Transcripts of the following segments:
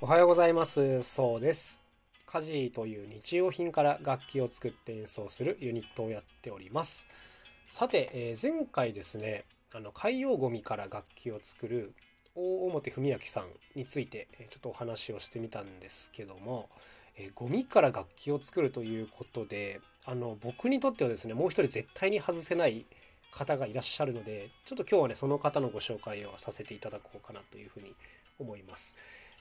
おはようございます。そうです。家事という日用品から楽器を作って演奏するユニットをやっております。さて、えー前回ですねあの海洋ゴミから楽器を作る大表文明さんについてちょっとお話をしてみたんですけども、えーゴミから楽器を作るということであの僕にとってはですねもう一人絶対に外せない方がいらっしゃるのでちょっと今日はねその方のご紹介をさせていただこうかなというふうに思います。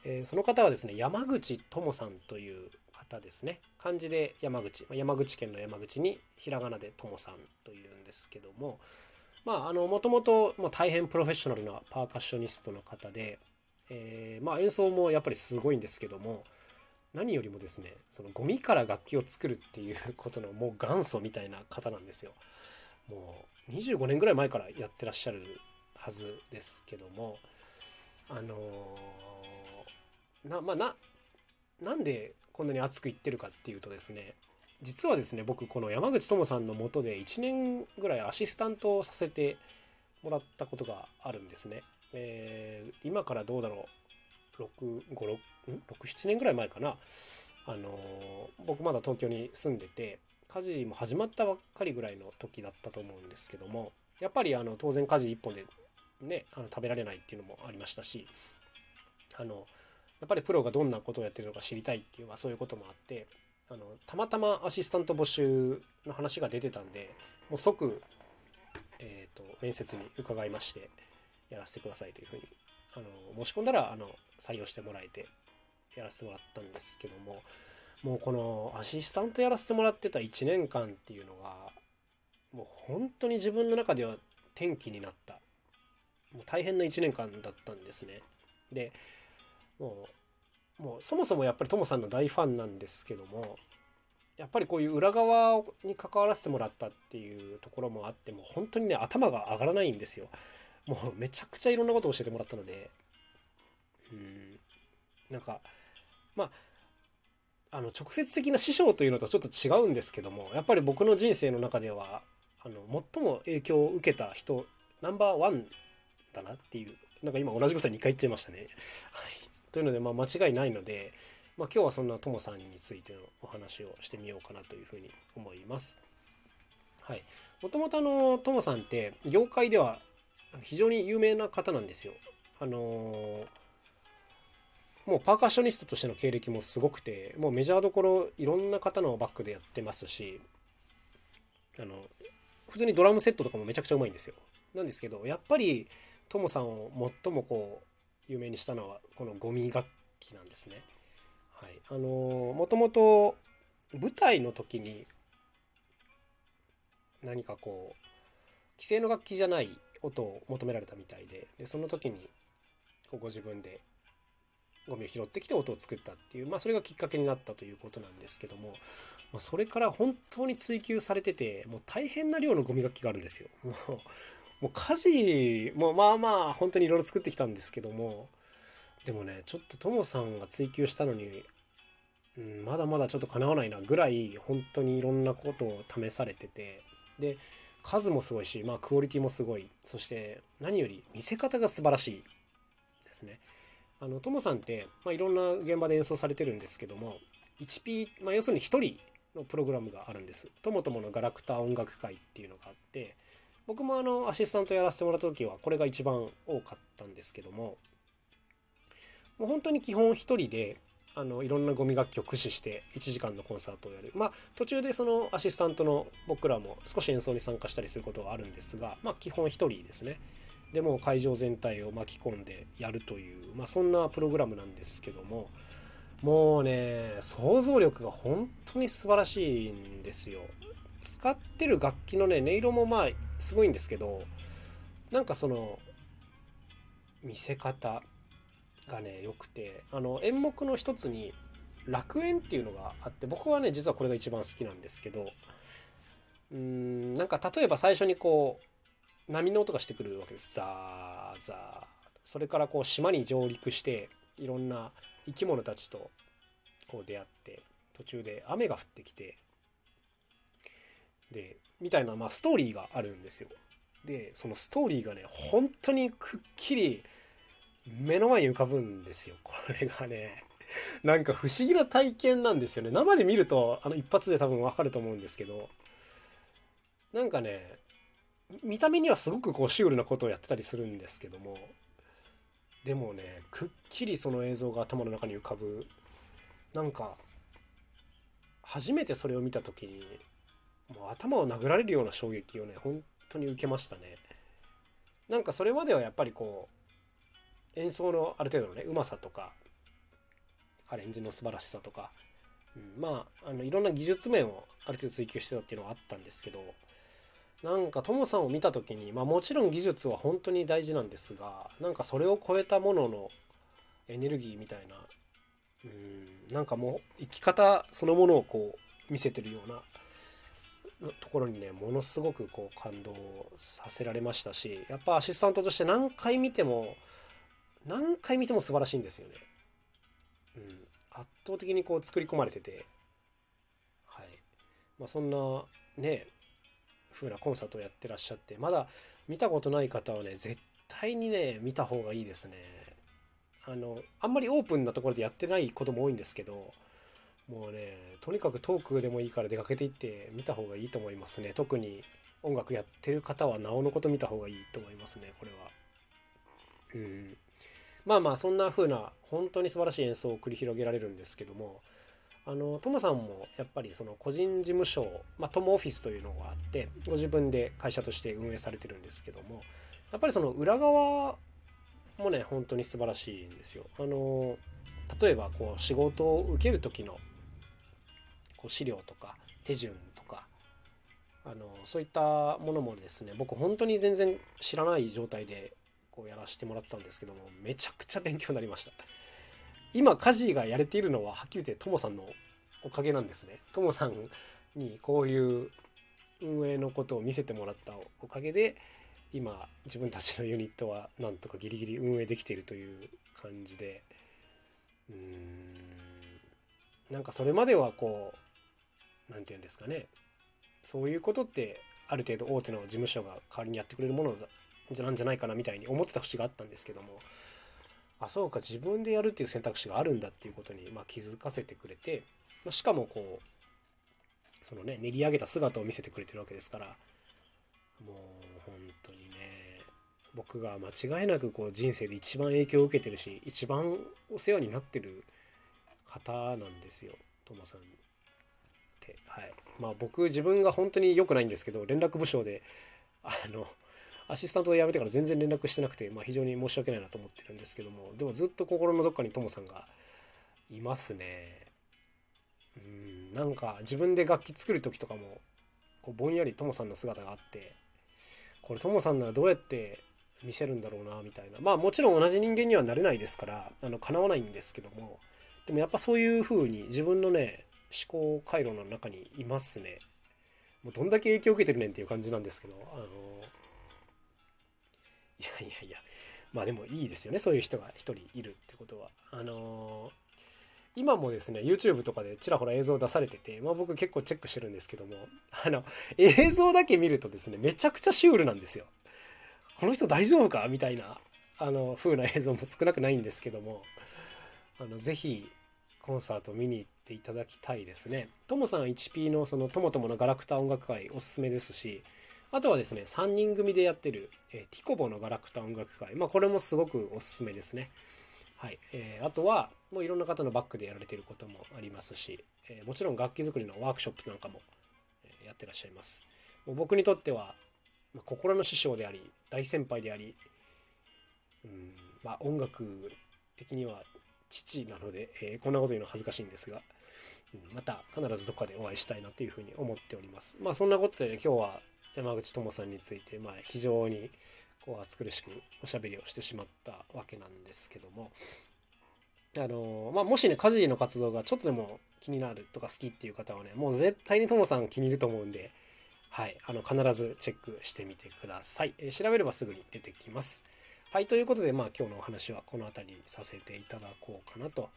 えーその方はですね山口智さんという方ですね漢字で山口山口県の山口にひらがなで智さんというんですけどもまああのもともともう大変プロフェッショナルなパーカッショニストの方で、えーまあ演奏もやっぱりすごいんですけども何よりもですねそのゴミから楽器を作るっていうことのもう元祖みたいな方なんですよ。もう25年ぐらい前からやってらっしゃるはずですけどもあのーなまあななんでこんなに熱く言ってるかっていうとですね実はですね僕この山口智さんのもとで1年ぐらいアシスタントをさせてもらったことがあるんですね。えー今からどうだろう。6、5、6、7年ぐらい前かな。あのー僕まだ東京に住んでて家事も始まったばっかりぐらいの時だったと思うんですけどもやっぱりあの当然家事一本でねあの食べられないっていうのもありましたしあのやっぱりプロがどんなことをやってるのか知りたいっていう、まあ、そういうこともあってあのたまたまアシスタント募集の話が出てたんでもう即、えー、と面接に伺いましてやらせてくださいというふうにあの申し込んだらあの採用してもらえてやらせてもらったんですけどももうこのアシスタントやらせてもらってた1年間っていうのがもう本当に自分の中では転機になった。もう大変な1年間だったんですね。でもうもうそもそもやっぱりトモさんの大ファンなんですけどもやっぱりこういう裏側に関わらせてもらったっていうところもあってもう本当にね頭が上がらないんですよ。もうめちゃくちゃいろんなことを教えてもらったので。うん。なんかまああの直接的な師匠というのとちょっと違うんですけどもやっぱり僕の人生の中ではあの最も影響を受けた人ナンバーワンだなっていうなんか今同じことに2回言っちゃいましたね。はい、というのでまあ間違いないので、まあ、今日はそんなともさんについてのお話をしてみようかなというふうに思います。はい、もともとのともさんって業界では非常に有名な方なんですよ。あのーもうパーカッショニストとしての経歴もすごくてもうメジャーどころいろんな方のバックでやってますしあの普通にドラムセットとかもめちゃくちゃうまいんですよなんですけどやっぱりトモさんを最もこう有名にしたのはこのゴミ楽器なんですねはいあのもともと舞台の時に何かこう既成の楽器じゃない音を求められたみたいででその時にこうご自分でゴミを拾ってきて音を作ったっていう、まあ、それがきっかけになったということなんですけども、もうそれから本当に追求されてて、もう大変な量のゴミ楽器があるんですよ。もう、もう家事もまあまあ本当にいろいろ作ってきたんですけども、でもね、ちょっとともさんが追求したのに、うん、まだまだちょっとかなわないなぐらい、本当にいろんなことを試されてて、で、数もすごいし、まあクオリティもすごい、そして何より見せ方が素晴らしいですね。あのトモさんって、まあ、いろんな現場で演奏されてるんですけども 1P、まあ、要するに1人のプログラムがあるんです。ともとものガラクタ音楽会っていうのがあって僕もあのアシスタントやらせてもらった時はこれが一番多かったんですけどももう本当に基本1人であのいろんなゴミ楽器を駆使して1時間のコンサートをやるまあ途中でそのアシスタントの僕らも少し演奏に参加したりすることはあるんですがまあ基本1人ですね。でも会場全体を巻き込んでやるという、まあ、そんなプログラムなんですけどももうね想像力が本当に素晴らしいんですよ使ってる楽器のね音色もまあすごいんですけどなんかその見せ方がね良くてあの演目の一つに楽園っていうのがあって僕はね実はこれが一番好きなんですけどうーんなんか例えば最初にこう波の音がしてくるわけです。ザーザー。それからこう島に上陸していろんな生き物たちとこう出会って途中で雨が降ってきてでみたいなまあストーリーがあるんですよ。でそのストーリーがね本当にくっきり目の前に浮かぶんですよ。これがねなんか不思議な体験なんですよね。生で見るとあの一発で多分わかると思うんですけど。なんかね見た目にはすごくこうシュールなことをやってたりするんですけども。でもねくっきりその映像が頭の中に浮かぶ。なんか初めてそれを見た時にもう頭を殴られるような衝撃をね本当に受けましたね。なんかそれまではやっぱりこう演奏のある程度のねうまさとかアレンジの素晴らしさとか、うん、まああのいろんな技術面をある程度追求してたっていうのはあったんですけどなんかトモさんを見た時に、まあ、もちろん技術は本当に大事なんですがなんかそれを超えたもののエネルギーみたいなうんなんかもう生き方そのものをこう見せてるようなところにねものすごくこう感動させられましたしやっぱアシスタントとして何回見ても何回見ても素晴らしいんですよね。うん、圧倒的にこう作り込まれてて、はい。まあ、そんなね風なコンサートをやってらっしゃってまだ見たことない方はね絶対にね見た方がいいですね。あのあんまりオープンなところでやってないことも多いんですけどもうねとにかくトークでもいいから出かけていって見た方がいいと思いますね。特に音楽やってる方はなおのこと見た方がいいと思いますねこれは。うん。まあまあそんな風な本当に素晴らしい演奏を繰り広げられるんですけどもあのトモさんもやっぱりその個人事務所、まあ、トモオフィスというのがあってご自分で会社として運営されてるんですけどもやっぱりその裏側もね本当に素晴らしいんですよ。あの例えばこう仕事を受ける時のこう資料とか手順とかあのそういったものもですね僕本当に全然知らない状態でこうやらせてもらったんですけどもめちゃくちゃ勉強になりました。今家事がやれているのははっきり言ってともさんのおかげなんですね。ともさんにこういう運営のことを見せてもらったおかげで今自分たちのユニットはなんとかギリギリ運営できているという感じでうーんなんかそれまではこう何て言うんですかね。そういうことってある程度大手の事務所が代わりにやってくれるものなんじゃないかなみたいに思ってた節があったんですけども。あそうか自分でやるっていう選択肢があるんだっていうことに、ま、気づかせてくれてましかもこうそのね練り上げた姿を見せてくれてるわけですからもう本当にね僕が間違いなくこう人生で一番影響を受けてるし一番お世話になってる方なんですよトマさん。ってはい。まあ僕自分が本当に良くないんですけど連絡部署であのアシスタントを辞めてから全然連絡してなくて、まあ、非常に申し訳ないなと思ってるんですけどもでもずっと心のどっかにトモさんがいますね。うんなんか自分で楽器作る時とかもこうぼんやりトモさんの姿があってこれトモさんならどうやって見せるんだろうなみたいな。まあもちろん同じ人間にはなれないですからあの叶わないんですけどもでもやっぱそういう風に自分のね考回路の中にいますね。もうどんだけ影響を受けてるねんっていう感じなんですけどあのいやいやいやまあでもいいですよね。そういう人が一人いるってことは。あの、今もですね YouTube とかでちらほら映像出されてて、まあ、僕結構チェックしてるんですけどもあの映像だけ見るとですねめちゃくちゃシュールなんですよ。この人大丈夫か？みたいなあの風な映像も少なくないんですけどもあのぜひコンサート見に行ってていただきたいですねともさん 1P のそのともとものガラクタ音楽会おすすめですしあとはですね、3人組でやってる、えー、ティコボのガラクタ音楽会。まあ、これもすごくおすすめですね。はい。えー、あとは、もういろんな方のバックでやられてることもありますし、えー、もちろん楽器作りのワークショップなんかも、えやってらっしゃいます。もう僕にとっては、まあ、心の師匠であり、大先輩であり、うん、まあ、音楽的には父なので、えこんなこと言うの恥ずかしいんですが、うん、また必ずどこかでお会いしたいなというふうに思っております。まあそんなことで、今日は山口智さんについて、まあ、非常にこう暑苦しくおしゃべりをしてしまったわけなんですけども、あのまあ、もしね家事の活動がちょっとでも気になるとか好きっていう方はねもう絶対にともさん気に入ると思うんで、はい、あの必ずチェックしてみてください、え、調べればすぐに出てきます。はいということでまあ今日のお話はこの辺りにさせていただこうかなと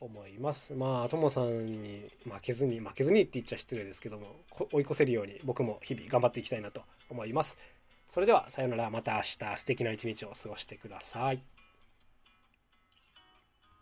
思います。まあ、ともさんに負けずに、負けずにって言っちゃ失礼ですけども、追い越せるように僕も日々頑張っていきたいなと思います。それでは、さようなら。また明日素敵な一日を過ごしてください。